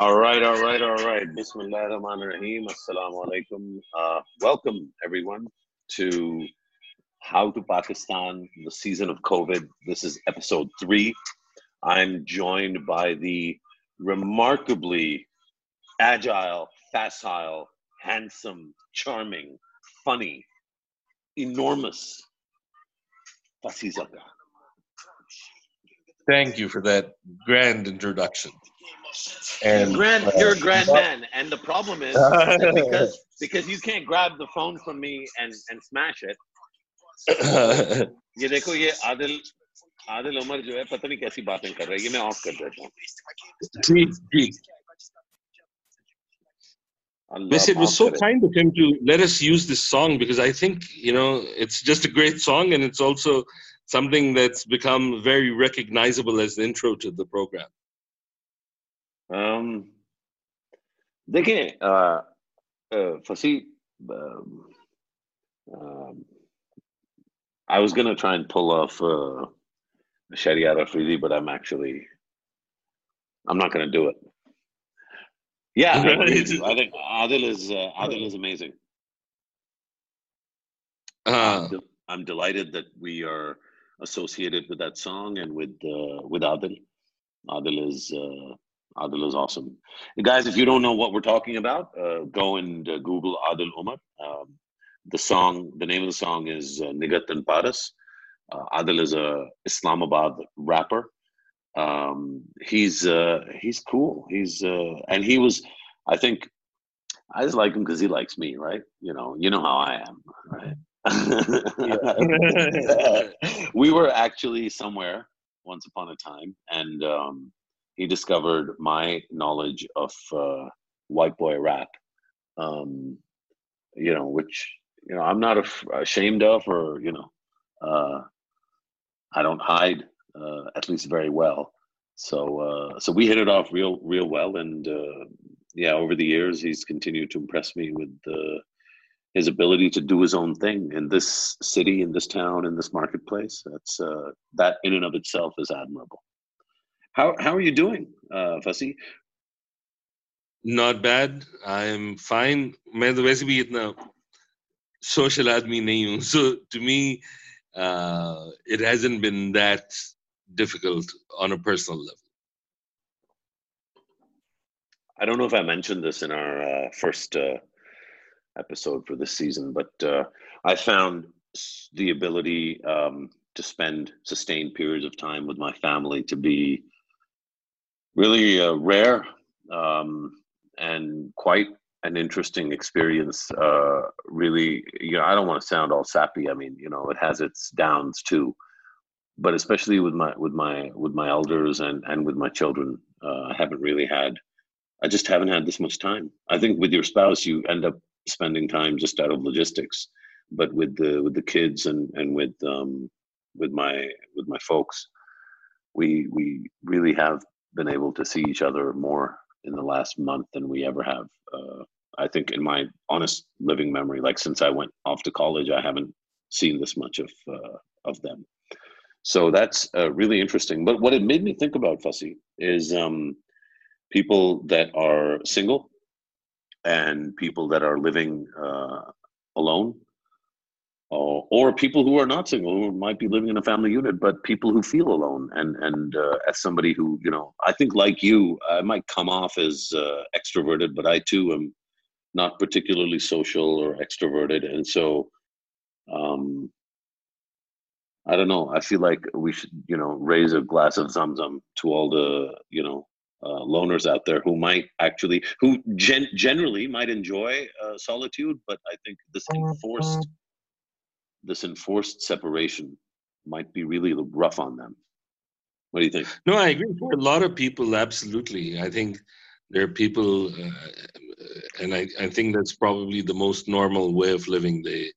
All right, all right, all right. Bismillah ar-Rahman rahim Assalamu alaikum. Uh, welcome, everyone, to How to Pakistan, the season of COVID. This is episode three. I'm joined by the remarkably agile, facile, handsome, charming, funny, enormous Fasi Zaka. Thank you for that grand introduction. And grand, uh, you're a grand man, and the problem is because because you can't grab the phone from me and and smash it. ये देखो ये आदिल आदिल उमर जो है पता नहीं कैसी बातें कर रहा है ये मैं ऑफ कर देता हूँ ठीक ठीक Listen, it was so kind of him to let us use this song because I think you know it's just a great song and it's also something that's become very recognizable as the intro to the program. Um, देखिए फसी um, um, I was gonna try and pull off uh, Sharia Afridi, but I'm actually I'm not gonna do it. Yeah, I, I think Adil is uh, Adil is amazing. Uh, I'm, de- I'm, delighted that we are associated with that song and with uh, with Adil. Adil is uh, Adil is awesome. guys, if you don't know what we're talking about, uh, go and uh, Google Adil Omar. Um, the song, the name of the song is uh, Nigat and Paras. Uh, Adil is a Islamabad rapper. Um, he's uh, he's cool. He's uh, and he was, I think, I just like him because he likes me, right? You know, you know how I am, right? we were actually somewhere once upon a time, and um, he discovered my knowledge of uh, white boy rap. Um, you know, which you know I'm not ashamed of, or you know, uh, I don't hide uh, at least very well. So uh, so we hit it off real real well, and uh, yeah, over the years he's continued to impress me with his ability to do his own thing in this city, in this town, in this marketplace. That's uh, that in and of itself is admirable. How how are you doing, uh, Fasi? Not bad. I'm fine. मैं तो वैसे भी इतना social आदमी नहीं हूँ. So to me, uh, it hasn't been that difficult on a personal level. I don't know if I mentioned this in our uh, first uh, episode for this season, but uh, I found the ability um, to spend sustained periods of time with my family to be really uh, rare um, and quite an interesting experience. Uh, really, you know, I don't want to sound all sappy. I mean, you know, it has its downs too, but especially with my with my with my elders and and with my children, uh, I haven't really had. I just haven't had this much time. I think with your spouse, you end up spending time just out of logistics, but with the with the kids and and with um, with my with my folks, we we really have been able to see each other more in the last month than we ever have. Uh, I think in my honest living memory, like since I went off to college, I haven't seen this much of uh, of them. So that's uh, really interesting. But what it made me think about Fasi, is um, people that are single and people that are living uh, alone uh, or people who are not single who might be living in a family unit but people who feel alone and and uh, as somebody who you know i think like you i might come off as uh, extroverted but i too am not particularly social or extroverted. And so um i don't know. I feel like we should you know raise a glass of zamzam to all the you know uh, loners out there who might actually who gen- generally might enjoy uh, solitude but i think this enforced this enforced separation might be really rough on them. What do you think? No, I agree. For a lot of people, absolutely. I think there are people, uh, and I, I think that's probably the most normal way of living. They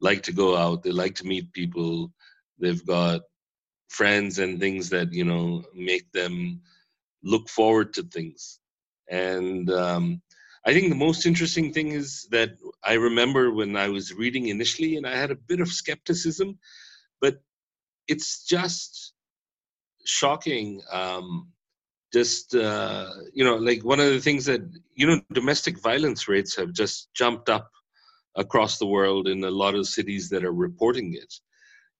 like to go out, they like to meet people, they've got friends and things that, you know, make them look forward to things. And um, I think the most interesting thing is that I remember when I was reading initially, and I had a bit of skepticism, but it's just shocking um, just uh, you know like one of the things that you know domestic violence rates have just jumped up across the world in a lot of cities that are reporting it.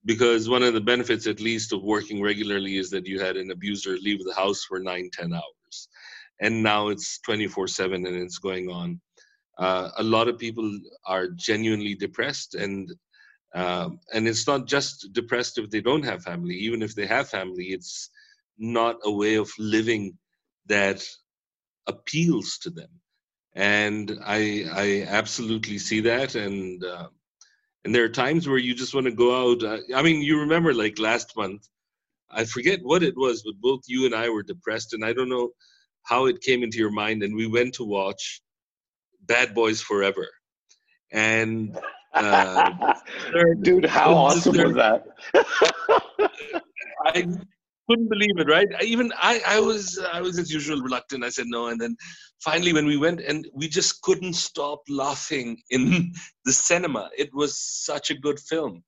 Because one of the benefits at least of working regularly is that you had an abuser leave the house for nine ten hours and now it's 24 7 and it's going on. Uh, a lot of people are genuinely depressed and um, and it's not just depressed if they don't have family. Even if they have family it's not a way of living that appeals to them. And i i absolutely see that and uh, and there are times where you just want to go out. Uh, i mean you remember like last month i forget what it was but both you and i were depressed and i don't know how it came into your mind and we went to watch bad boys forever and uh, dude how awesome was that i couldn't believe it, right? Even I, I was, I was as usual reluctant. I said no, and then finally, when we went, and we just couldn't stop laughing in the cinema. It was such a good film.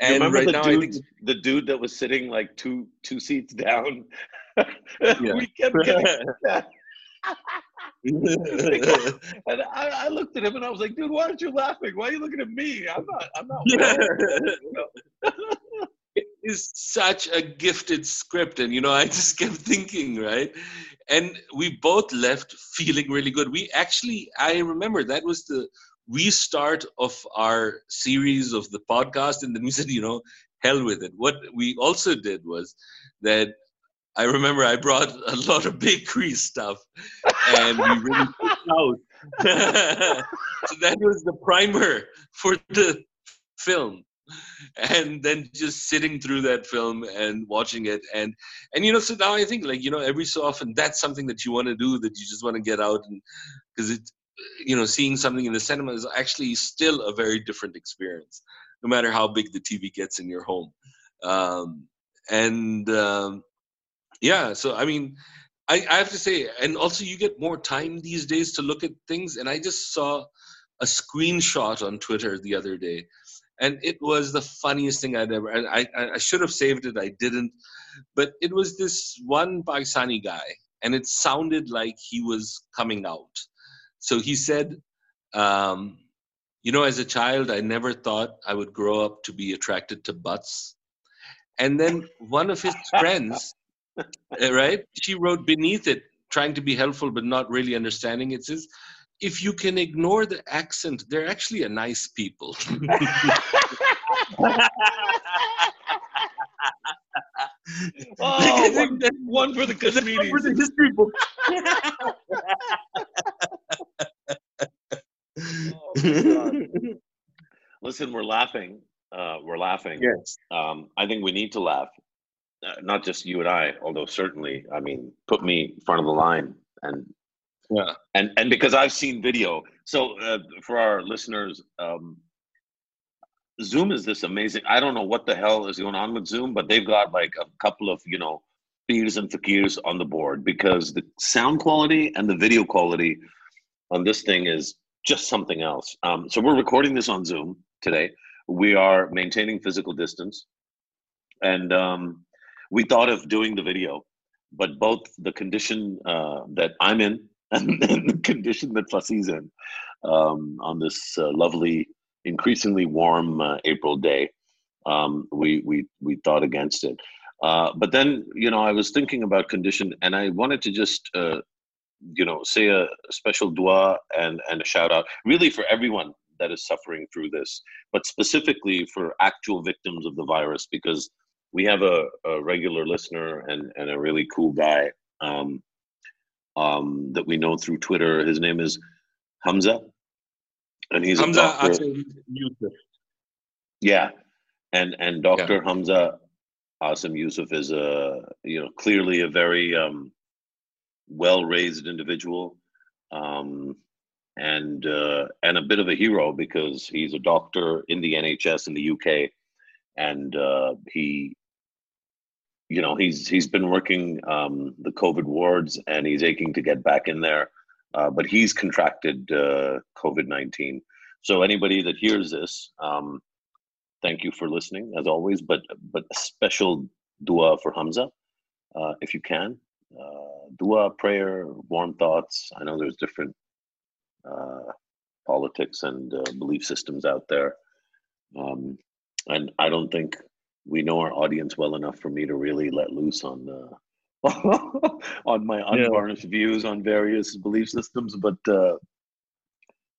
And remember right the now, dude, think... the dude that was sitting like two two seats down. we kept getting. and I, I, looked at him and I was like, "Dude, why aren't you laughing? Why are you looking at me? I'm not. I'm not." is such a gifted script and you know i just kept thinking right and we both left feeling really good we actually i remember that was the restart of our series of the podcast and then we said you know hell with it. What we also did was that i remember i brought a lot of bakery stuff and we really out. So that was the primer for the film. And then just sitting through that film and watching it. And and you know so now i think like you know every so often that's something that you want to do that you just want to get out and because it you know seeing something in the cinema is actually still a very different experience no matter how big the tv gets in your home um and um yeah so i mean I, I have to say and also you get more time these days to look at things and i just saw a screenshot on twitter the other day and it was the funniest thing I'd ever. I, I, I should have saved it, I didn't, but it was this one Pakistani guy, and it sounded like he was coming out. So he said, um, "You know, as a child, I never thought I would grow up to be attracted to butts." And then one of his friends, eh, right? She wrote beneath it, trying to be helpful but not really understanding. It says, if you can ignore the accent, they're actually a nice people. oh, one, one, for the Kashmiris. for the history book. Oh, Listen, we're laughing. Uh, we're laughing. Yes. Um, I think we need to laugh. Uh, not just you and I, although certainly, I mean, put me in front of the line and yeah and and because i've seen video so uh, for our listeners um zoom is this amazing i don't know what the hell is going on with zoom but they've got like a couple of you know pirs and fakirs on the board because the sound quality and the video quality on this thing is just something else. Um, so we're recording this on zoom today. We are maintaining physical distance. And um, we thought of doing the video but both the condition uh, that i'm in and, the condition that Fasi's in um, on this uh, lovely, increasingly warm uh, April day. Um, we we we thought against it, uh, but then you know I was thinking about condition, and I wanted to just uh, you know say a special dua and and a shout out, really for everyone that is suffering through this, but specifically for actual victims of the virus, because we have a, a regular listener and and a really cool guy. Um, um, that we know through Twitter. His name is Hamza, and he's Hamza a doctor. Yusuf. Yeah, and and Doctor yeah. Hamza Asim Yusuf is a you know clearly a very um, well raised individual. Um, and uh, and a bit of a hero because he's a doctor in the NHS in the UK, and uh, he you know he's he's been working um, the COVID wards and he's aching to get back in there, uh, but he's contracted uh, COVID nineteen. So anybody that hears this, um, thank you for listening as always. But but a special dua for Hamza, uh, if you can, uh, dua, prayer, warm thoughts. I know there's different uh, politics and uh, belief systems out there. Um, and I don't think we know our audience well enough for me to really let loose on uh, on my unvarnished yeah. views on various belief systems. But uh,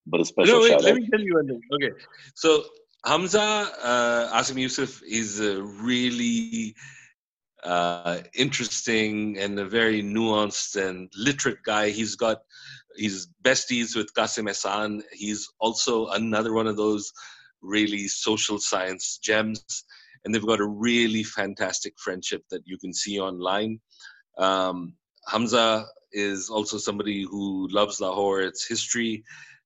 but a special no, wait, let out. me tell you one thing. Okay, so Hamza uh, Asim Yusuf is a really uh, interesting and a very nuanced and literate guy. He's got he's besties with Qasim Ehsan. He's also another one of those really social science gems, and they've got a really fantastic friendship that you can see online. Um, Hamza is also somebody who loves Lahore, its history,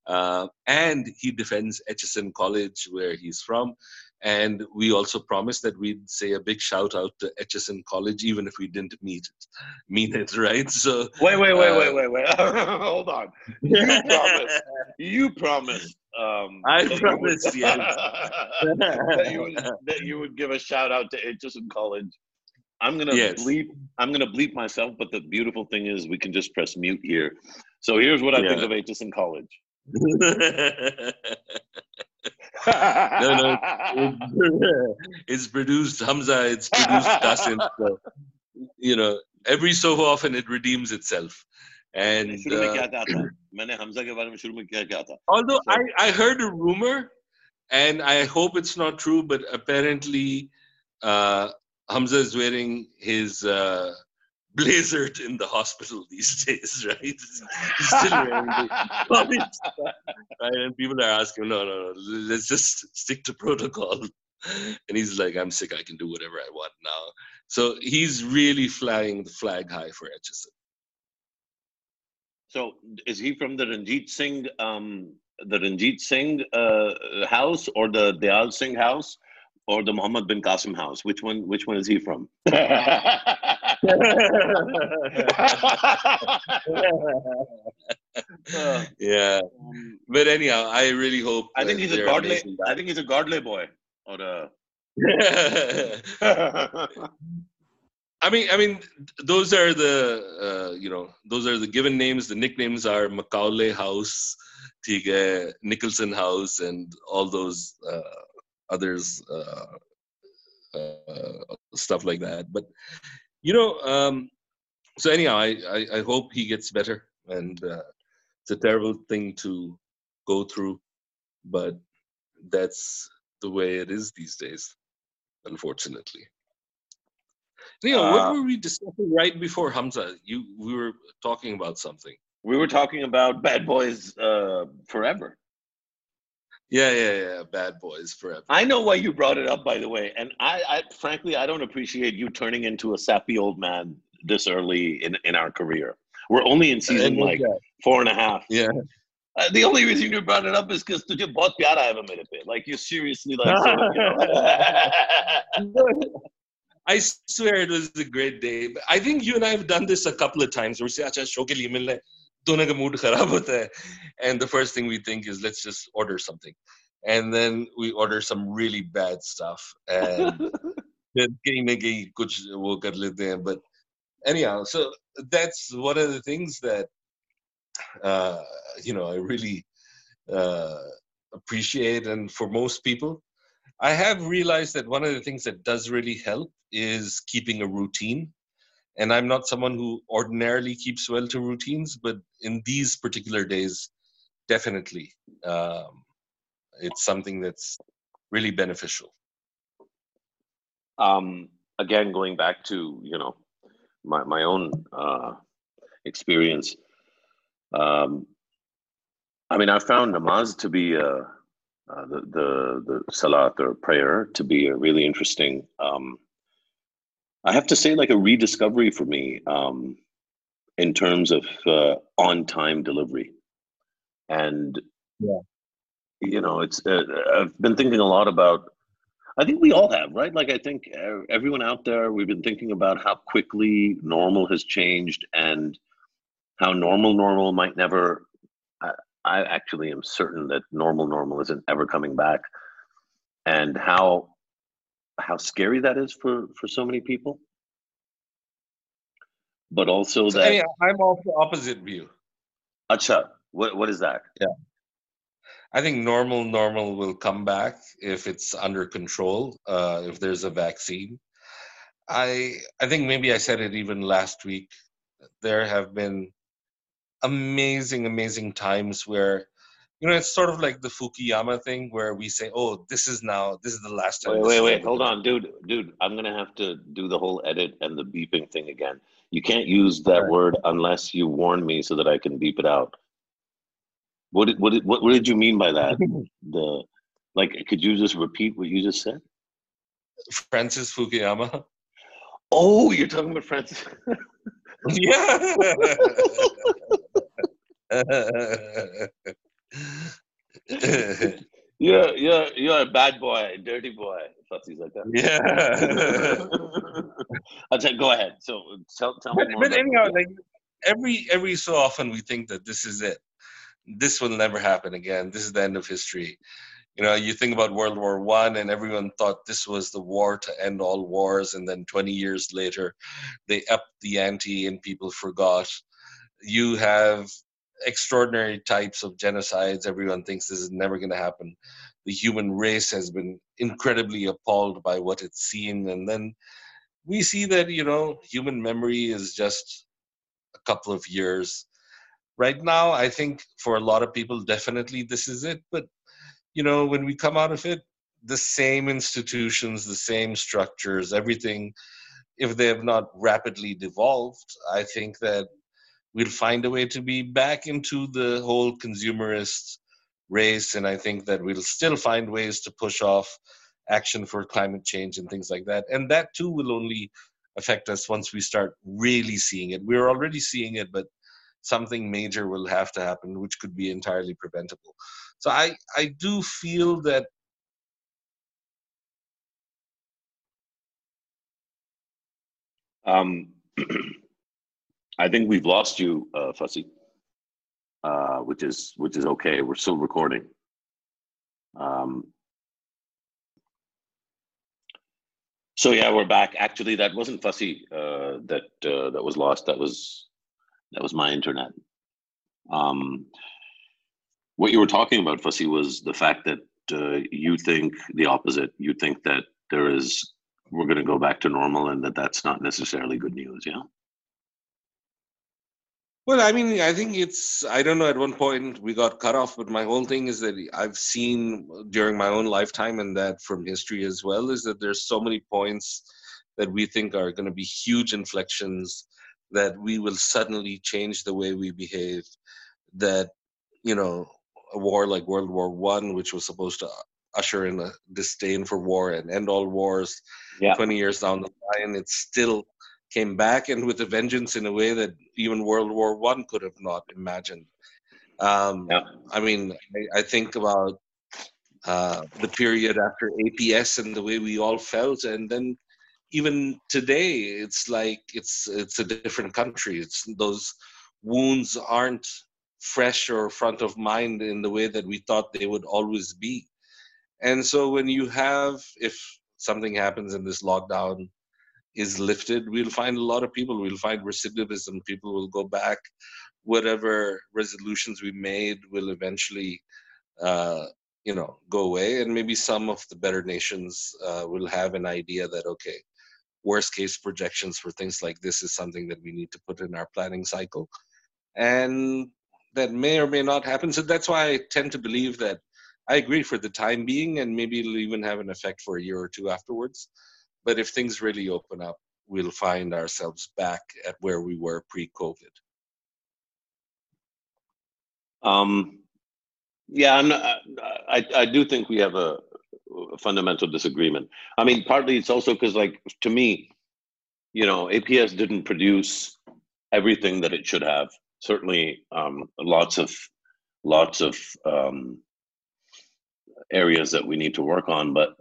uh, and he defends Aitchison College, where he's from. And we also promised that we'd say a big shout out to Aitchison College, even if we didn't meet it, mean it, right? So wait, wait, wait, uh, wait, wait, wait. Hold on. You promised. You promised. Um, I promised, would, yes. that, you would, that you would give a shout out to Aitchison College. I'm gonna yes. bleep. I'm gonna bleep myself, but the beautiful thing is we can just press mute here. So here's what I yeah. think of Aitchison College no, no, it's, it's, produced Hamza, it's produced Qasim. So, you know, every so often it redeems itself. And uh, although I, I heard a rumor, and I hope it's not true, but apparently uh, Hamza is wearing his uh, blazered in the hospital these days, right? He's still wearing the right? And people are asking, no, no, no, let's just stick to protocol. And he's like, I'm sick. I can do whatever I want now. So he's really flying the flag high for Aitchison. So is he from the Ranjit Singh, um, the Ranjit Singh uh, house, or the Dayal Singh house, or the Muhammad bin Qasim house? Which one? Which one is he from? yeah, but anyhow, I really hope. I think he's a Godley. I think he's a Godley boy, or a. I mean, I mean, those are the uh, you know those are the given names. The nicknames are Macaulay House, Tiga, Nicholson House, and all those uh, others, uh, uh, stuff like that. But you know, um, so anyhow, I, I, I, hope he gets better. And uh, it's a terrible thing to go through, but that's the way it is these days, unfortunately. You know, uh, what were we discussing right before Hamza? You we were talking about something. We were talking about Bad Boys uh, Forever. Yeah, yeah, yeah. Bad boys forever. I know why you brought it up, by the way. And I, I frankly, I don't appreciate you turning into a sappy old man this early in, in our career. We're only in season like four and a half. Yeah. Uh, the only reason you brought it up is because tujhe bahut I have a minute, Like you seriously like. sort of, you. I swear it was a great day. I think you and I have done this a couple of times. We're. दोनों का mood खराब होता है and the first thing we think is let's just order something and then we order some really bad stuff and then कहीं ना कहीं कुछ वो कर लेते हैं but anyhow so that's one of the things that uh, you know I really uh, appreciate and for most people I have realized that one of the things that does really help is keeping a routine and i'm not someone who ordinarily keeps well to routines but in these particular days definitely um, it's something that's really beneficial. Um, again going back to you know my, my own uh, experience um, i mean i found namaz to be a, uh, the, the the salat or prayer to be a really interesting um, I have to say, like a rediscovery for me um, in terms of uh, on time delivery. And, yeah. you know, it's, uh, I've been thinking a lot about, I think we all have, right? Like, I think everyone out there, we've been thinking about how quickly normal has changed and how normal, normal might never, I, I actually am certain that normal, normal isn't ever coming back. And how how scary that is for for so many people but also So, that. yeah, I'm of the opposite view. Acha, what what is that? Yeah. I think normal normal will come back if it's under control, uh, if there's a vaccine. I I think maybe I said it even last week. There have been amazing, amazing times where you know it's sort of like the Fukuyama thing where we say, "Oh, this is now this is the last time." Wait, wait, wait. Hold on, dude, dude. I'm gonna have to do the whole edit and the beeping thing again. You can't use that Right. word unless you warn me so that I can beep it out. What did what did, what, what did you mean by that? The like, could you just repeat what you just said? Francis Fukuyama. Oh, you're talking about Francis. yeah. you're you're you're a bad boy, dirty boy. Like that. yeah. I'll go ahead. So tell tell me but, more. but anyhow, like every every so often we think that this is it. This will never happen again. This is the end of history. You know, you think about World War One, and everyone thought this was the war to end all wars, and then 20 years later, they upped the ante, and people forgot. You have extraordinary types of genocides. Everyone thinks this is never going to happen. The human race has been incredibly appalled by what it's seen, and then we see that you know human memory is just a couple of years right now i think for a lot of people definitely this is it but you know when we come out of it the same institutions the same structures everything if they have not rapidly devolved i think that we'll find a way to be back into the whole consumerist race and i think that we'll still find ways to push off action for climate change and things like that. And that too will only affect us once we start really seeing it. We're already seeing it but something major will have to happen which could be entirely preventable. So i i do feel that Um, I think we've lost you, uh, Fasi. Uh, which is which is okay. We're still recording. Um, so yeah, we're back. Actually, that wasn't Fasi uh, that uh, that was lost. That was that was my internet. Um, what you were talking about, Fasi, was the fact that uh, you think the opposite. You think that there is we're going to go back to normal, and that that's not necessarily good news. Yeah. Well, I mean, I think it's, I don't know, at one point we got cut off, but my whole thing is that I've seen during my own lifetime and that from history as well is that there's so many points that we think are going to be huge inflections that we will suddenly change the way we behave. That, you know, a war like World War One, which was supposed to usher in a disdain for war and end all wars, Yeah. 20 years down the line, it's still came back and with a vengeance in a way that even World War One could have not imagined. Um, Yeah. I mean, I, I think about uh, the period after APS and the way we all felt, and then even today, it's like it's it's a different country. It's those wounds aren't fresh or front of mind in the way that we thought they would always be. And so when you have, if something happens in this lockdown is lifted, we'll find a lot of people. We'll find recidivism. People will go back. Whatever resolutions we made will eventually, uh, you know, go away. And maybe some of the better nations uh, will have an idea that okay, worst case projections for things like this is something that we need to put in our planning cycle, and that may or may not happen. So that's why I tend to believe that I agree for the time being, and maybe it'll even have an effect for a year or two afterwards. But if things really open up, we'll find ourselves back at where we were pre-COVID. Um, yeah, I'm not, I, I do think we have a, a fundamental disagreement. I mean, partly it's also because, like, to me, you know, APS didn't produce everything that it should have. Certainly, um, lots of lots of um, areas that we need to work on, but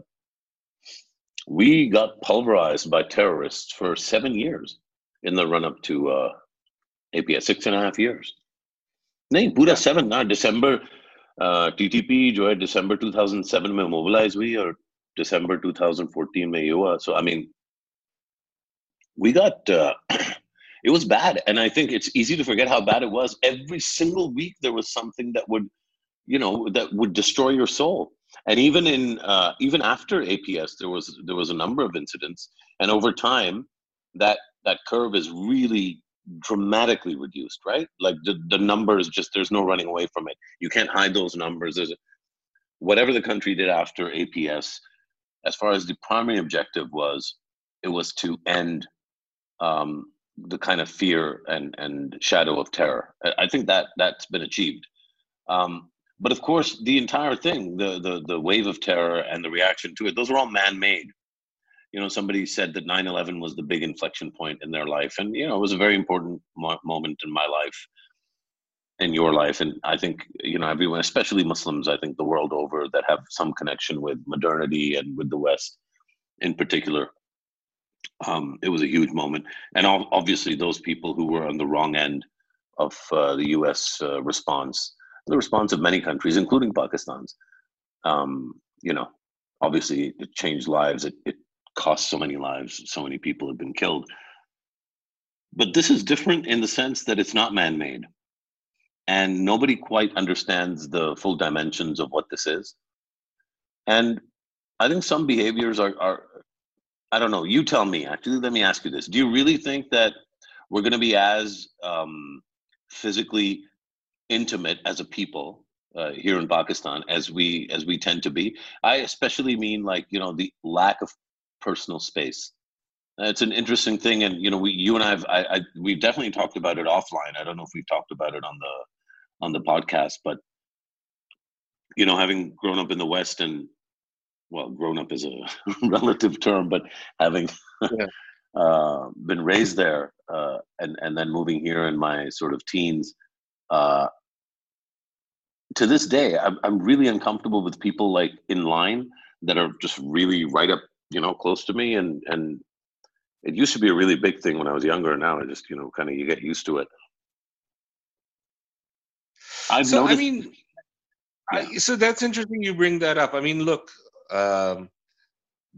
we got pulverized by terrorists for seven years in the run up to uh, APS, six and a half years. नहीं पूरा seven ना दिसंबर TTP जो है दिसंबर 2007 में mobilise हुई और दिसंबर 2014 में ये हुआ so i mean we got uh, it was bad. And I think it's easy to forget how bad it was. Every single week there was something that would, you know, that would destroy your soul. And even in uh, even after APS, there was there was a number of incidents, and over time, that that curve is really dramatically reduced, right? Like the, the numbers just there's no running away from it. You can't hide those numbers. There's whatever the country did after APS, as far as the primary objective was, it was to end um, the kind of fear and and shadow of terror. I think that that's been achieved. Um, but of course, the entire thing, the the the wave of terror and the reaction to it, those were all man-made. You know somebody said that 9-11 was the big inflection point in their life and you know it was a very important mo- moment in my life in your life and i think you know everyone especially muslims i think the world over that have some connection with modernity and with the west in particular um, it was a huge moment. And obviously those people who were on the wrong end of uh, the us uh, response the response of many countries including pakistan's um, you know obviously it changed lives it, it cost so many lives, so many people have been killed. But this is different in the sense that it's not man made. And nobody quite understands the full dimensions of what this is. And I think some behaviors are, are I don't know, you tell me. Actually, let me ask you this. Do you really think that we're going to be as um, physically intimate as a people uh, here in Pakistan as we as we tend to be. I especially mean like you know the lack of personal space. It's an interesting thing, and you know, we, you and I've, I, I, we've definitely talked about it offline. I don't know if we've talked about it on the, on the podcast, but you know, having grown up in the West and, well, grown up is a relative term, but having yeah. uh, been raised there uh, and and then moving here in my sort of teens, uh, to this day, I'm, I'm really uncomfortable with people like in line that are just really right up you know, close to me, and and it used to be a really big thing when I was younger. And now I just, you know, kind of you get used to it. I've so noticed, I mean, yeah. I, so that's interesting. You bring that up. I mean, look, um,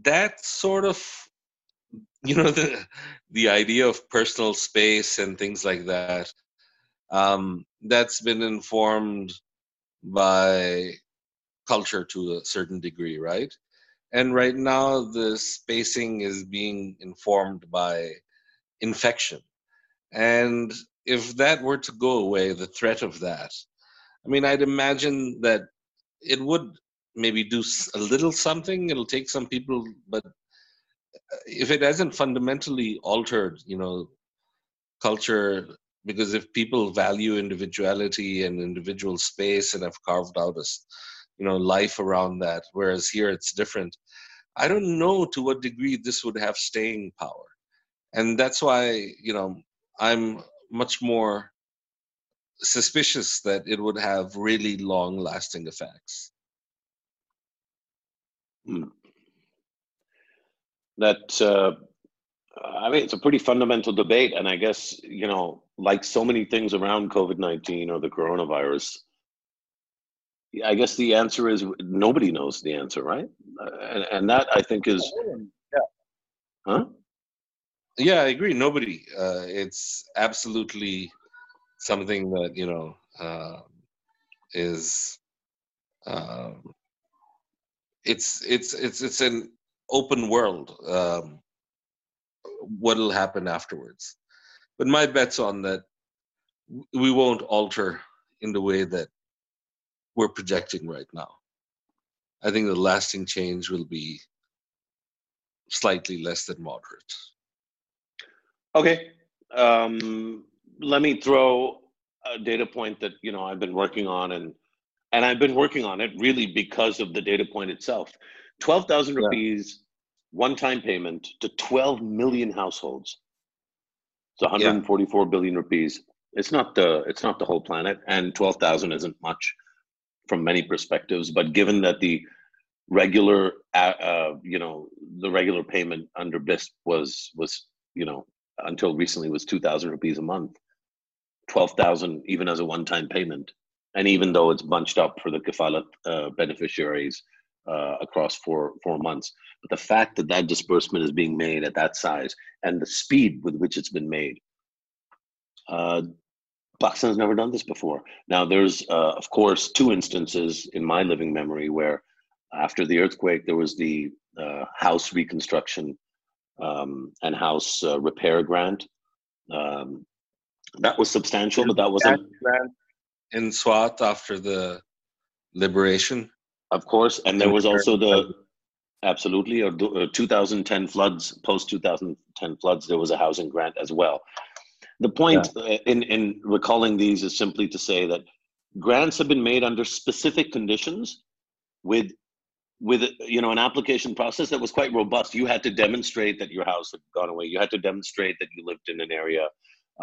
that sort of, you know, the the idea of personal space and things like that. Um, that's been informed by culture to a certain degree, right? and right now the spacing is being informed by infection and if that were to go away the threat of that i mean i'd imagine that it would maybe do a little something it'll take some people but uh, if it hasn't fundamentally altered you know culture because if people value individuality and individual space and have carved out a you know life around that whereas here it's different i don't know to what degree this would have staying power and that's why you know i'm much more suspicious that it would have really long lasting effects hmm. that uh, i mean it's a pretty fundamental debate and i guess you know like so many things around covid-19 or the coronavirus I guess the answer is nobody knows the answer, right? Uh, and, and that I think is, yeah. huh? Yeah, I agree. Nobody. Uh, it's absolutely something that you know uh, is. Um, it's it's it's it's an open world. Um, what'll happen afterwards? But my bet's on that we won't alter in the way that we're projecting right now. I think the lasting change will be slightly less than moderate. Okay. Um, let me throw a data point that you know I've been working on, and and I've been working on it really because of the data point itself. Twelve thousand yeah. rupees one-time payment to twelve million households. It's 144 yeah. billion rupees. It's not the it's not the whole planet, and twelve thousand isn't much from many perspectives. But given that the regular, uh, uh, you know, the regular payment under BISP was was you know until recently was two thousand rupees a month, twelve thousand even as a one-time payment, and even though it's bunched up for the kafalat uh, beneficiaries uh, across four four months, but the fact that that disbursement is being made at that size and the speed with which it's been made uh, has never done this before. Now, there's, uh, of course, two instances in my living memory where after the earthquake, there was the uh, house reconstruction um, and house uh, repair grant. Um, that was substantial, but that wasn't. In Swat after the liberation? Of course. And there was also the, absolutely, or uh, 2010 floods, post 2010 floods, there was a housing grant as well. The point yeah. Uh, in, in recalling these is simply to say that grants have been made under specific conditions with with you know an application process that was quite robust you had to demonstrate that your house had gone away you had to demonstrate that you lived in an area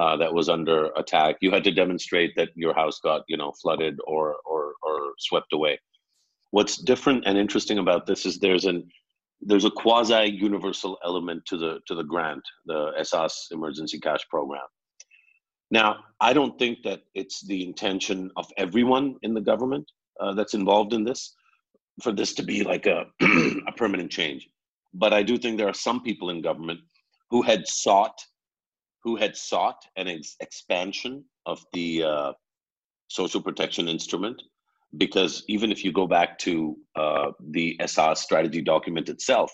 uh, that was under attack you had to demonstrate that your house got you know flooded or or or swept away what's different and interesting about this is there's an there's a quasi universal element to the to the grant the Ehsaas emergency cash program now, I don't think that it's the intention of everyone in the government uh, that's involved in this for this to be like a, a permanent change. But I do think there are some people in government who had sought who had sought an ex- expansion of the uh, social protection instrument because even if you go back to uh, the Ehsaas strategy document itself,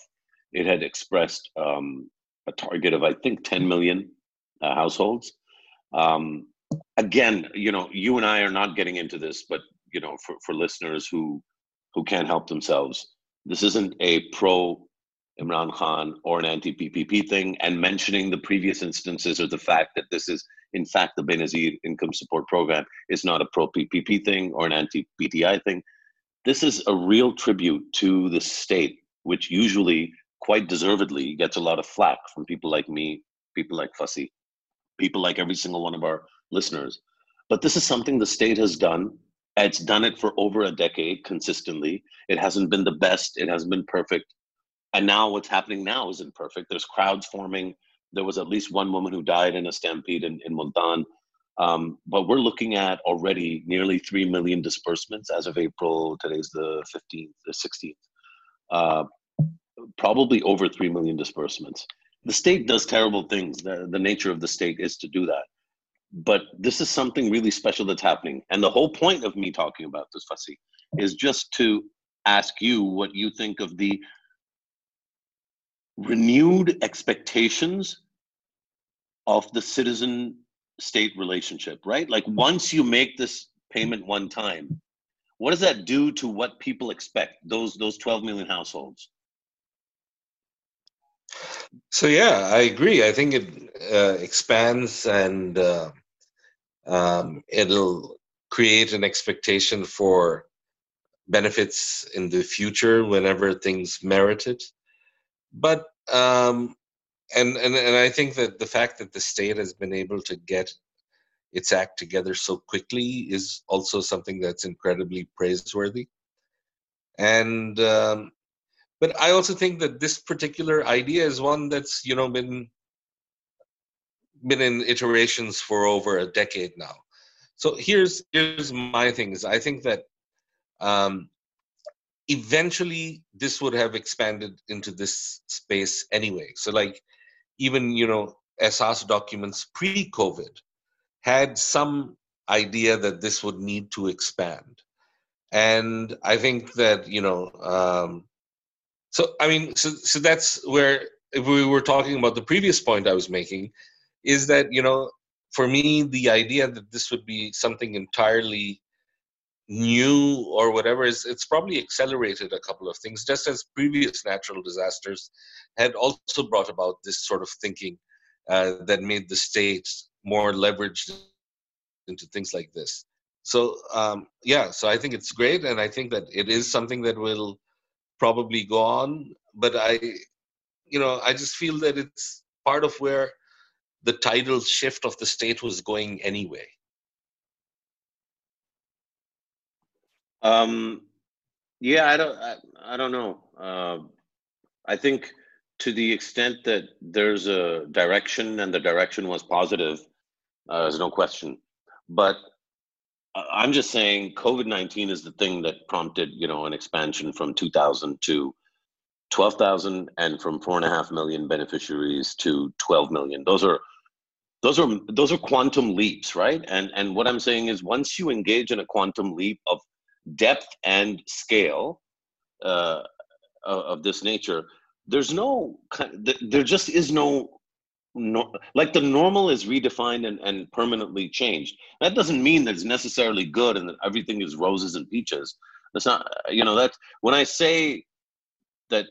it had expressed um, a target of I think 10 million uh, households. Um, again, you know, you and I are not getting into this, but you know, for, for listeners who who can't help themselves, this isn't a pro Imran Khan or an anti PPP thing. And mentioning the previous instances or the fact that this is, in fact, the Benazir Income Support Program is not a pro PPP thing or an anti PTI thing. This is a real tribute to the state, which usually, quite deservedly, gets a lot of flack from people like me, people like Fasi, people like every single one of our listeners. But this is something the state has done. It's done it for over a decade consistently. It hasn't been the best, it hasn't been perfect. And now what's happening now isn't perfect. There's crowds forming. There was at least one woman who died in a stampede in, in Multan. Um, but we're looking at already nearly 3 million disbursements as of April. Today's the 15th, the 16th. Uh, probably over 3 million disbursements the state does terrible things. The, the nature of the state is to do that. But this is something really special that's happening. And the whole point of me talking about this, Fasi, is just to ask you what you think of the renewed expectations of the citizen state relationship, right? Like once you make this payment one time, what does that do to what people expect, those those 12 million households? So yeah, I agree. I think it uh, expands and uh, um, it'll create an expectation for benefits in the future whenever things merit it. But um, and, and and I think that the fact that the state has been able to get its act together so quickly is also something that's incredibly praiseworthy. And um, but i also think that this particular idea is one that's you know been been in iterations for over a decade now so here's here's my things i think that um, eventually this would have expanded into this space anyway. So like even you know Ehsaas documents pre-covid had some idea that this would need to expand. And i think that you know um, so I mean, so so that's where if we were talking about the previous point I was making, is that you know, for me, the idea that this would be something entirely new or whatever is it's probably accelerated a couple of things just as previous natural disasters had also brought about this sort of thinking uh, that made the state more leveraged into things like this. So um, yeah so i think it's great and i think that it is something that will probably go on but i you know i just feel that it's part of where the tidal shift of the state was going anyway um yeah i don't i, I don't know uh, i think to the extent that there's a direction and the direction was positive uh, there's no question but I'm just saying COVID 19 is the thing that prompted, you know, an expansion from 2,000 to 12,000 and from four and a half million beneficiaries to 12 million. Those are those are those are quantum leaps, right? And and what I'm saying is, once you engage in a quantum leap of depth and scale uh, of this nature, there's no there just is no no, like the normal is redefined and, and permanently changed. That doesn't mean that it's necessarily good and that everything is roses and peaches. That's not, you know, that's when I say that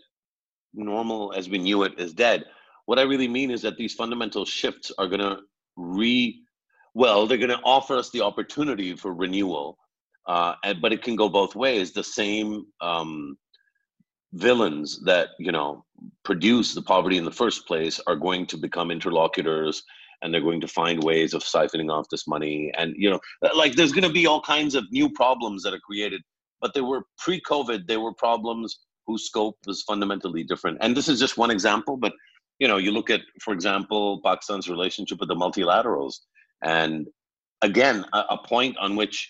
normal as we knew it is dead, what I really mean is that these fundamental shifts are going to re, well, they're going to offer us the opportunity for renewal. Uh, and, but it can go both ways. The same um, villains that you know produce the poverty in the first place are going to become interlocutors and they're going to find ways of siphoning off this money. And you know like there's going to be all kinds of new problems that are created. But they were pre-covid they were problems whose scope was fundamentally different. And this is just one example but you know you look at for example pakistan's relationship with the multilaterals. And again a, a point on which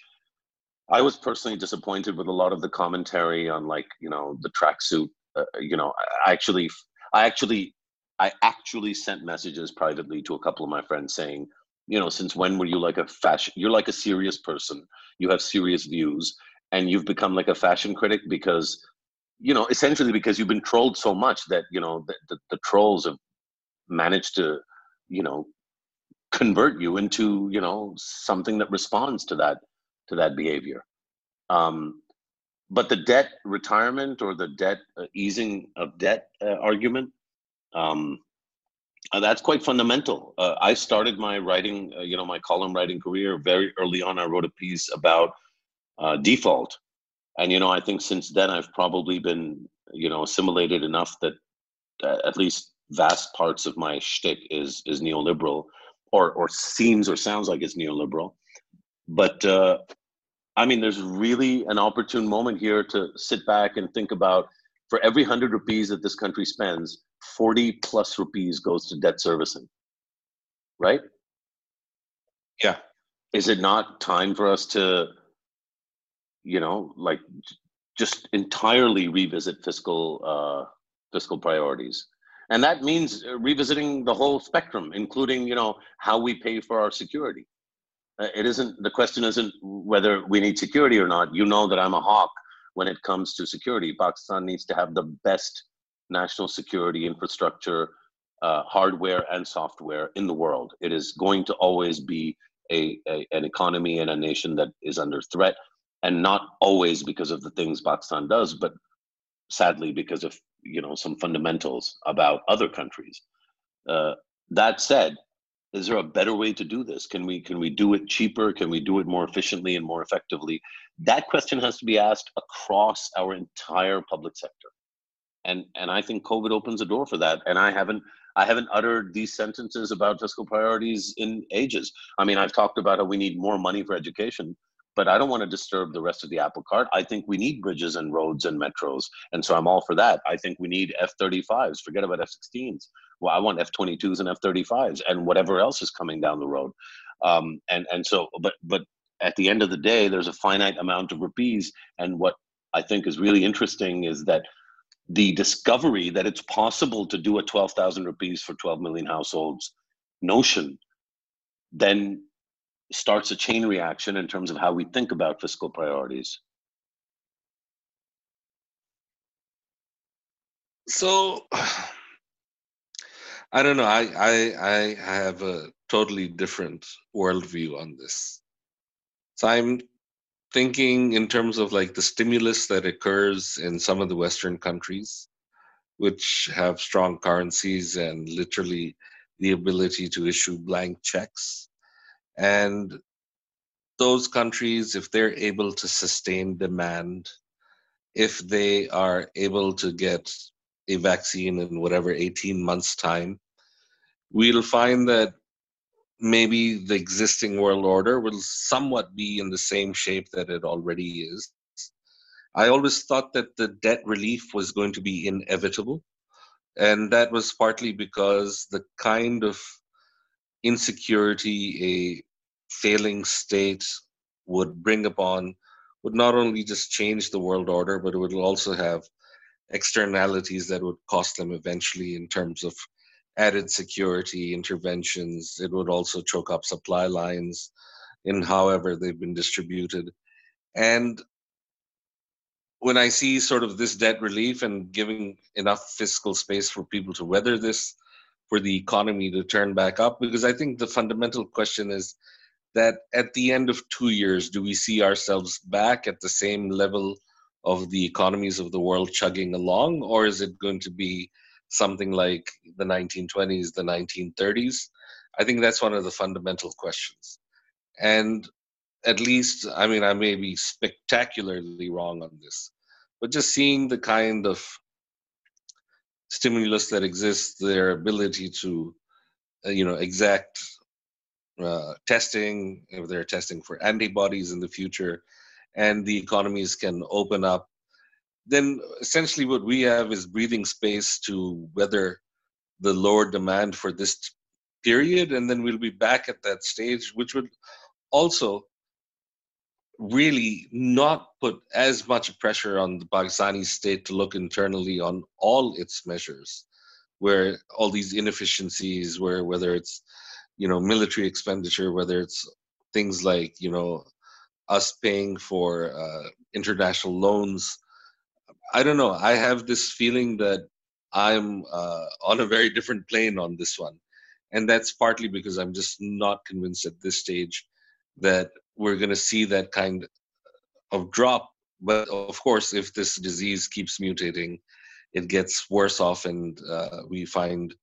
I was personally disappointed with a lot of the commentary on like you know the tracksuit. Uh, you know, I actually, I actually, I actually sent messages privately to a couple of my friends saying, you know, since when were you like a fashion? You're like a serious person. You have serious views, and you've become like a fashion critic because, you know, essentially because you've been trolled so much that you know the, the, the trolls have managed to, you know, convert you into you know something that responds to that to that behavior. Um, but the debt retirement or the debt uh, easing of debt uh, argument, um, uh, that's quite fundamental. Uh, I started my writing, uh, you know, my column writing career very early on. I wrote a piece about uh, default, and you know, I think since then I've probably been, you know, assimilated enough that at least vast parts of my shtick is is neoliberal, or or seems or sounds like it's neoliberal but uh, I mean, there's really an opportune moment here to sit back and think about for every 100 rupees that this country spends, 40 plus rupees goes to debt servicing. Right? Yeah. Is it not time for us to, you know, like just entirely revisit fiscal uh, fiscal priorities? And that means revisiting the whole spectrum, including, you know, how we pay for our security it isn't the question isn't whether we need security or not. You know that i'm a hawk when it comes to security. Pakistan needs to have the best national security infrastructure uh, hardware and software in the world. It is going to always be a, a, an economy and a nation that is under threat and not always because of the things pakistan does but sadly because of you know some fundamentals about other countries. Uh, that said is there a better way to do this can we can we do it cheaper can we do it more efficiently and more effectively that question has to be asked across our entire public sector and and i think covid opens the door for that and i haven't i haven't uttered these sentences about fiscal priorities in ages i mean i've talked about how we need more money for education but I don't want to disturb the rest of the apple cart. I think we need bridges and roads and metros. And so I'm all for that. I think we need F 35s, forget about F 16s. Well, I want F 22s and F 35s and whatever else is coming down the road. Um, and, and so, but, but at the end of the day, there's a finite amount of rupees. And what I think is really interesting is that the discovery that it's possible to do a 12,000 rupees for 12 million households notion then starts a chain reaction in terms of how we think about fiscal priorities. So I don't know. I, I I have a totally different worldview on this. So I'm thinking in terms of like the stimulus that occurs in some of the Western countries, which have strong currencies and literally the ability to issue blank checks. And those countries, if they're able to sustain demand, if they are able to get a vaccine in whatever 18 months' time, we'll find that maybe the existing world order will somewhat be in the same shape that it already is. I always thought that the debt relief was going to be inevitable. And that was partly because the kind of insecurity a failing state would bring upon would not only just change the world order, but it would also have externalities that would cost them eventually in terms of added security interventions. It would also choke up supply lines in however they've been distributed. And when I see sort of this debt relief and giving enough fiscal space for people to weather this, for the economy to turn back up, because I think the fundamental question is that at the end of two years, do we see ourselves back at the same level of the economies of the world chugging along, or is it going to be something like the 1920s, the 1930s? I think that's one of the fundamental questions. And at least, I mean, I may be spectacularly wrong on this, but just seeing the kind of stimulus that exists, their ability to, uh, you know, exact uh, testing, if they're testing for antibodies in the future, and the economies can open up, then essentially what we have is breathing space to weather the lower demand for this period, and then we'll be back at that stage, which would also really not put as much pressure on the Pakistani state to look internally on all its measures, where all these inefficiencies, where whether it's you know military expenditure, whether it's things like you know us paying for uh, international loans. I don't know. I have this feeling that I'm uh, on a very different plane on this one, and that's partly because I'm just not convinced at this stage that we're going to see that kind of drop. But of course, if this disease keeps mutating, it gets worse off, and uh, we find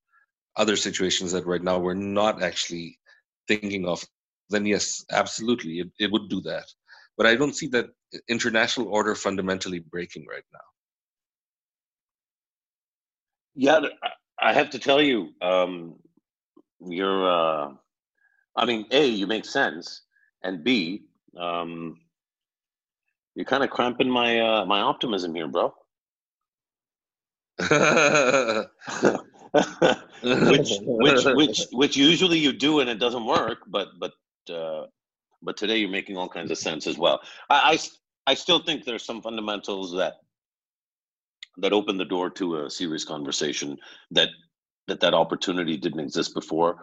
other situations that right now we're not actually thinking of. Then yes, absolutely, it, it would do that. But I don't see that international order fundamentally breaking right now. Yeah, I have to tell you, um, you're. Uh, I mean, a you make sense, and B, um, you're kind of cramping my uh, my optimism here, bro. which which which which usually you do and it doesn't work, but but uh, but today you're making all kinds of sense as well. I, I, I still think there's some fundamentals that that open the door to a serious conversation that that that opportunity didn't exist before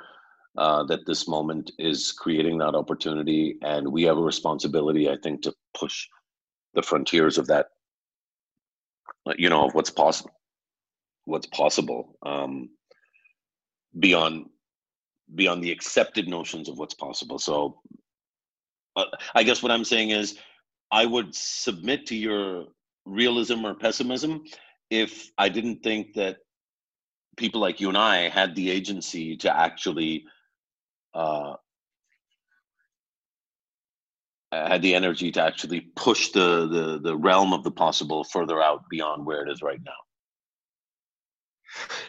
uh, that this moment is creating that opportunity, and we have a responsibility, I think, to push the frontiers of that. You know, of what's possible, what's possible um, beyond beyond the accepted notions of what's possible. So, uh, I guess what I'm saying is, I would submit to your realism or pessimism if I didn't think that people like you and I had the agency to actually uh, had the energy to actually push the, the the realm of the possible further out beyond where it is right now.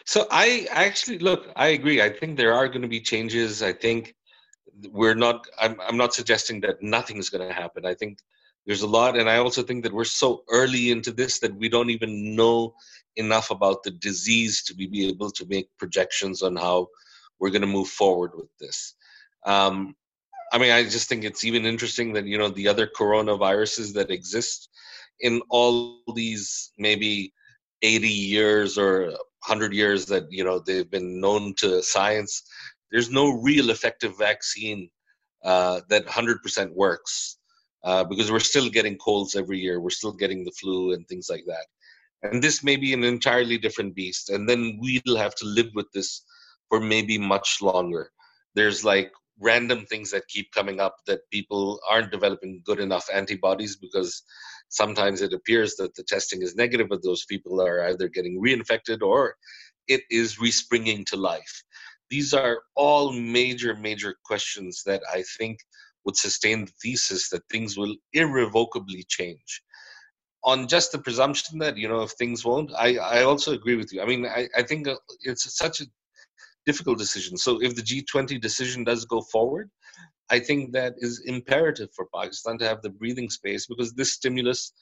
So I actually look. I agree. I think there are going to be changes. I think we're not. I'm. I'm not suggesting that nothing is going to happen. I think there's a lot, and I also think that we're so early into this that we don't even know enough about the disease to be able to make projections on how we're going to move forward with this. Um, I mean, I just think it's even interesting that you know the other coronaviruses that exist in all these maybe 80 years or 100 years that you know they've been known to science. There's no real effective vaccine uh, that 100% works uh, because we're still getting colds every year. We're still getting the flu and things like that. And this may be an entirely different beast. And then we'll have to live with this for maybe much longer. There's like random things that keep coming up that people aren't developing good enough antibodies because sometimes it appears that the testing is negative, but those people are either getting reinfected or it is respringing to life. These are all major, major questions that I think would sustain the thesis that things will irrevocably change. On just the presumption that, you know, if things won't, I, I also agree with you. I mean, I, I think uh, it's such a difficult decision. So if the G20 decision does go forward, I think that is imperative for Pakistan to have the breathing space because this stimulus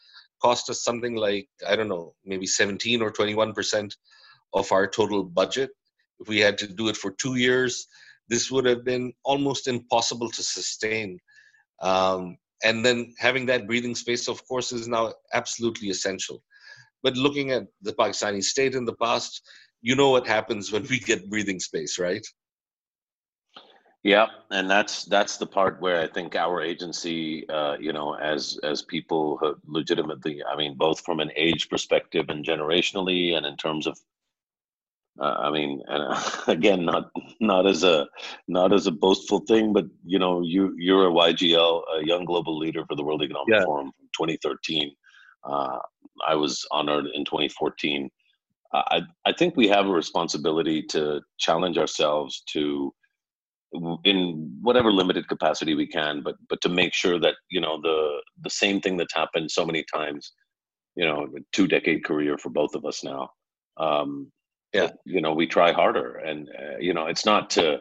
cost us something like, I don't know, maybe 17 or 21% of our total budget. If we had to do it for two years, this would have been almost impossible to sustain. Um, and then having that breathing space, of course, is now absolutely essential. But looking at the Pakistani state in the past, you know what happens when we get breathing space, right? Yeah, and that's that's the part where I think our agency, uh, you know, as as people legitimately, I mean, both from an age perspective and generationally, and in terms of, uh, I mean, and uh, again, not not as a not as a boastful thing, but you know, you you're a YGL, a Young Global Leader for the World Economic yeah. Forum from 2013. Uh, I was honored in 2014. I I think we have a responsibility to challenge ourselves to in whatever limited capacity we can but but to make sure that you know the the same thing that's happened so many times you know two decade career for both of us now um yeah. you know we try harder. And uh, you know it's not to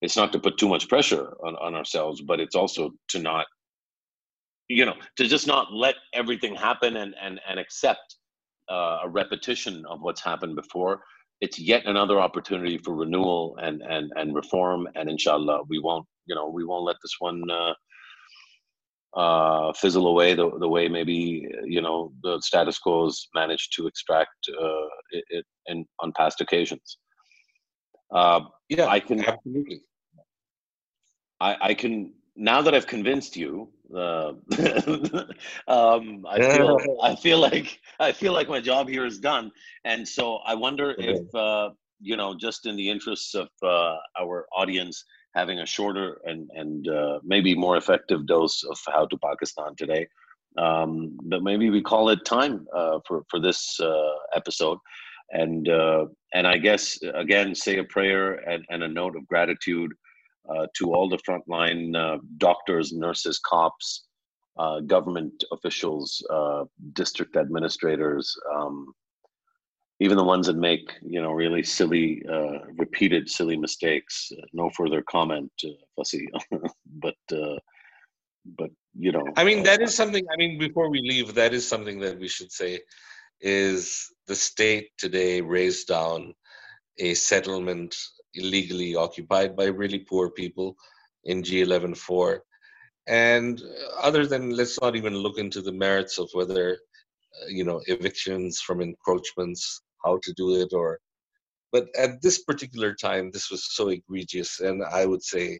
it's not to put too much pressure on, on ourselves but it's also to not you know to just not let everything happen and and and accept uh, a repetition of what's happened before it's yet another opportunity for renewal and and and reform and inshallah we won't you know we won't let this one uh, uh, fizzle away the, the way maybe you know the status quo has managed to extract uh, it, it in on past occasions. Uh, yeah i can absolutely. I, I can now that I've convinced you, uh, um, I feel I feel like I feel like my job here is done, and so I wonder okay. if uh, you know, just in the interests of uh, our audience, having a shorter and and uh, maybe more effective dose of how to Pakistan today, um, but maybe we call it time uh, for for this uh, episode, and and I guess again say a prayer and, and a note of gratitude to all the frontline uh, doctors, nurses, cops, uh, government officials, uh, district administrators, um, even the ones that make you know really silly, uh, repeated silly mistakes. no further comment, Fasi, but but you know. I mean, that is something. I mean, before we leave, that is something that we should say is the state today raised down a settlement illegally occupied by really poor people in G11-4. And other than, let's not even look into the merits of whether, uh, you know, evictions from encroachments, how to do it, or, but at this particular time, this was so egregious and I would say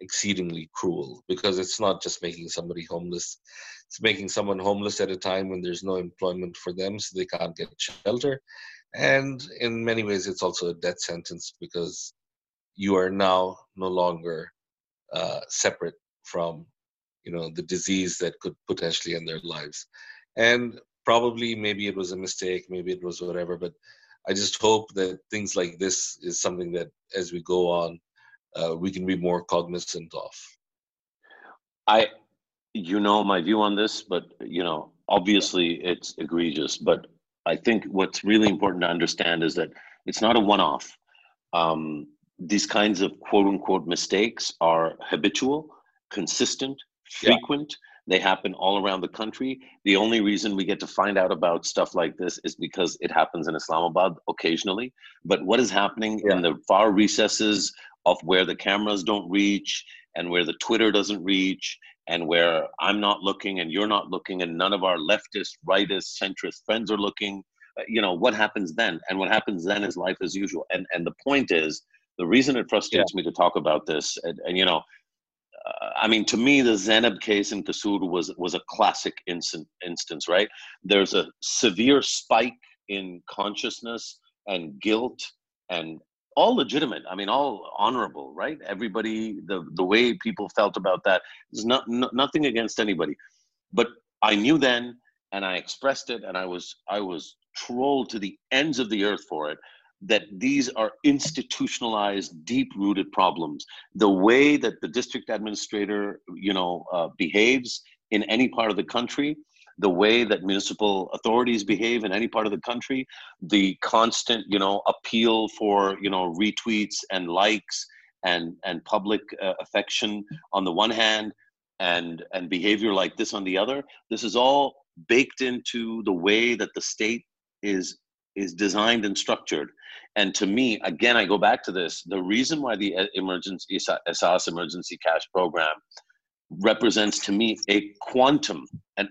exceedingly cruel because it's not just making somebody homeless, it's making someone homeless at a time when there's no employment for them, so they can't get shelter and in many ways it's also a death sentence because you are now no longer uh, separate from you know the disease that could potentially end their lives. And probably maybe it was a mistake maybe it was whatever but i just hope that things like this is something that as we go on uh, we can be more cognizant of. I you know my view on this but you know obviously it's egregious but I think what's really important to understand is that it's not a one off. Um, these kinds of quote unquote mistakes are habitual, consistent, frequent. Yeah. They happen all around the country. The only reason we get to find out about stuff like this is because it happens in Islamabad occasionally. But what is happening yeah. in the far recesses of where the cameras don't reach and where the Twitter doesn't reach and where I'm not looking and you're not looking and none of our leftist, rightist, centrist friends are looking, uh, you know, what happens then? And what happens then is life as usual. And and the point is, the reason it frustrates yeah. me to talk about this, and, and you know, uh, I mean, to me, the Zainab case in Kasur was was a classic instant, instance, right? There's a severe spike in consciousness and guilt and all legitimate i mean all honorable right? Everybody the the way people felt about that is not nothing against anybody. But i knew then and i expressed it and i was i was trolled to the ends of the earth for it that these are institutionalized deep rooted problems. The way that the district administrator you know uh, behaves in any part of the country the way that municipal authorities behave in any part of the country, the constant, you know, appeal for, you know, retweets and likes and and public uh, affection on the one hand, and and behavior like this on the other. This is all baked into the way that the state is is designed and structured. And to me, again, I go back to this: the reason why the uh, emergency Ehsaas emergency cash program represents to me a quantum, an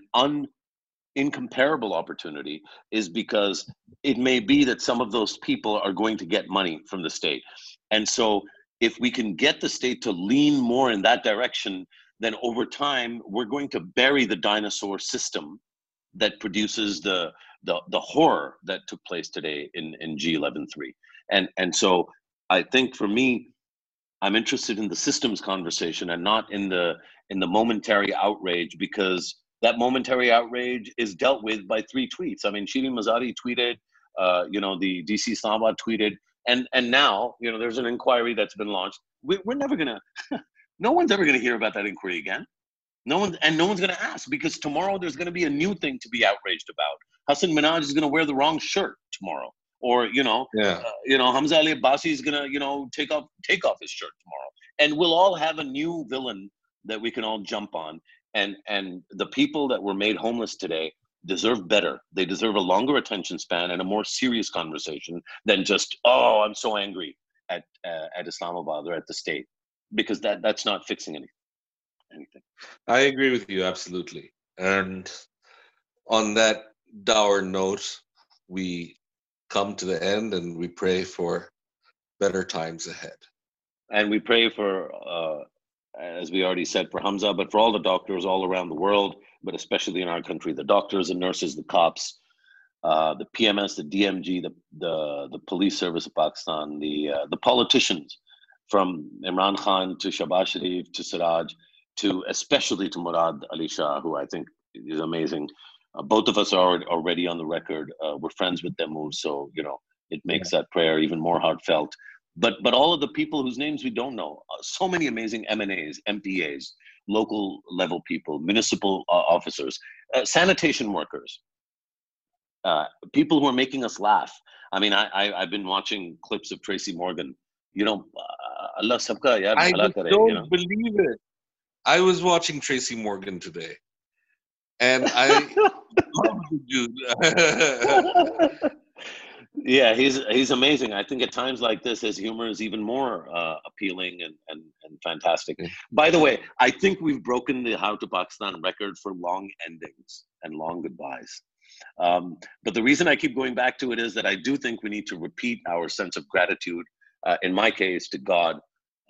incomparable opportunity is because it may be that some of those people are going to get money from the state. And so if we can get the state to lean more in that direction, then over time we're going to bury the dinosaur system that produces the the, the horror that took place today in, in G11.3. And and so I think for me, I'm interested in the systems conversation and not in the in the momentary outrage because that momentary outrage is dealt with by three tweets. I mean, Shirin Mazari tweeted, uh, you know, the DC Islamabad tweeted, and and now you know there's an inquiry that's been launched. We, we're never gonna, no one's ever gonna hear about that inquiry again. No one and no one's gonna ask because tomorrow there's gonna be a new thing to be outraged about. Hassan Minhaj is gonna wear the wrong shirt tomorrow, or you know, yeah. uh, you know, Hamza Ali Abbasi is gonna you know take off take off his shirt tomorrow, and we'll all have a new villain that we can all jump on and and the people that were made homeless today deserve better. They deserve a longer attention span and a more serious conversation than just oh i'm so angry at uh, at islamabad or at the state because that that's not fixing anything anything. I agree with you absolutely. And on that dour note we come to the end and we pray for better times ahead. And we pray for uh, as we already said for Hamza, but for all the doctors all around the world, but especially in our country, the doctors and nurses, the cops, uh, the PMS, the DMG, the, the the police service of Pakistan, the uh, the politicians, from Imran Khan to Shahbaz Sharif to Siraj, to especially to Murad Ali Shah, who I think is amazing. Uh, both of us are already on the record. Uh, we're friends with them, so you know it makes yeah. that prayer even more heartfelt but but all of the people whose names we don't know uh, so many amazing mnas mpas local level people municipal uh, officers uh, sanitation workers uh, people who are making us laugh. I mean I, I have been watching clips of tracy morgan. You know uh, allah sabka yaar, i don't kare, you know? believe it. I was watching tracy morgan today and i love the dude yeah, he's he's amazing. I think at times like this, his humor is even more uh, appealing and, and and fantastic. By the way, I think we've broken the How to Pakistan record for long endings and long goodbyes. Um, but the reason I keep going back to it is that I do think we need to repeat our sense of gratitude. Uh, in my case, to God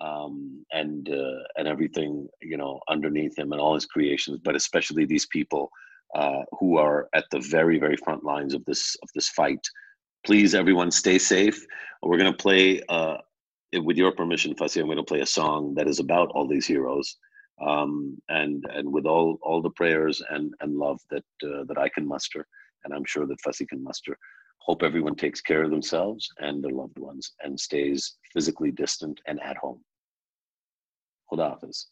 um, and uh, and everything you know underneath Him and all His creations, but especially these people uh, who are at the very very front lines of this of this fight please everyone stay safe. We're going to play uh, with your permission Fasi, i'm going to play a song that is about all these heroes um, and and with all all the prayers and and love that uh, that i can muster and i'm sure that Fasi can muster. Hope everyone takes care of themselves and their loved ones and stays physically distant and at home. Khuda Hafiz.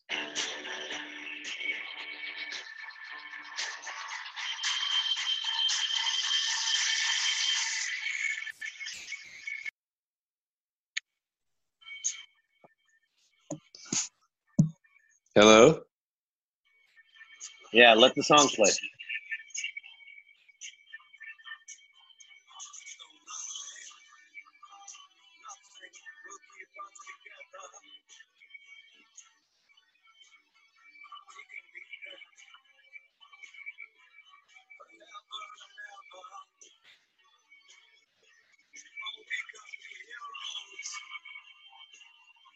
Hello? Yeah, let the song play.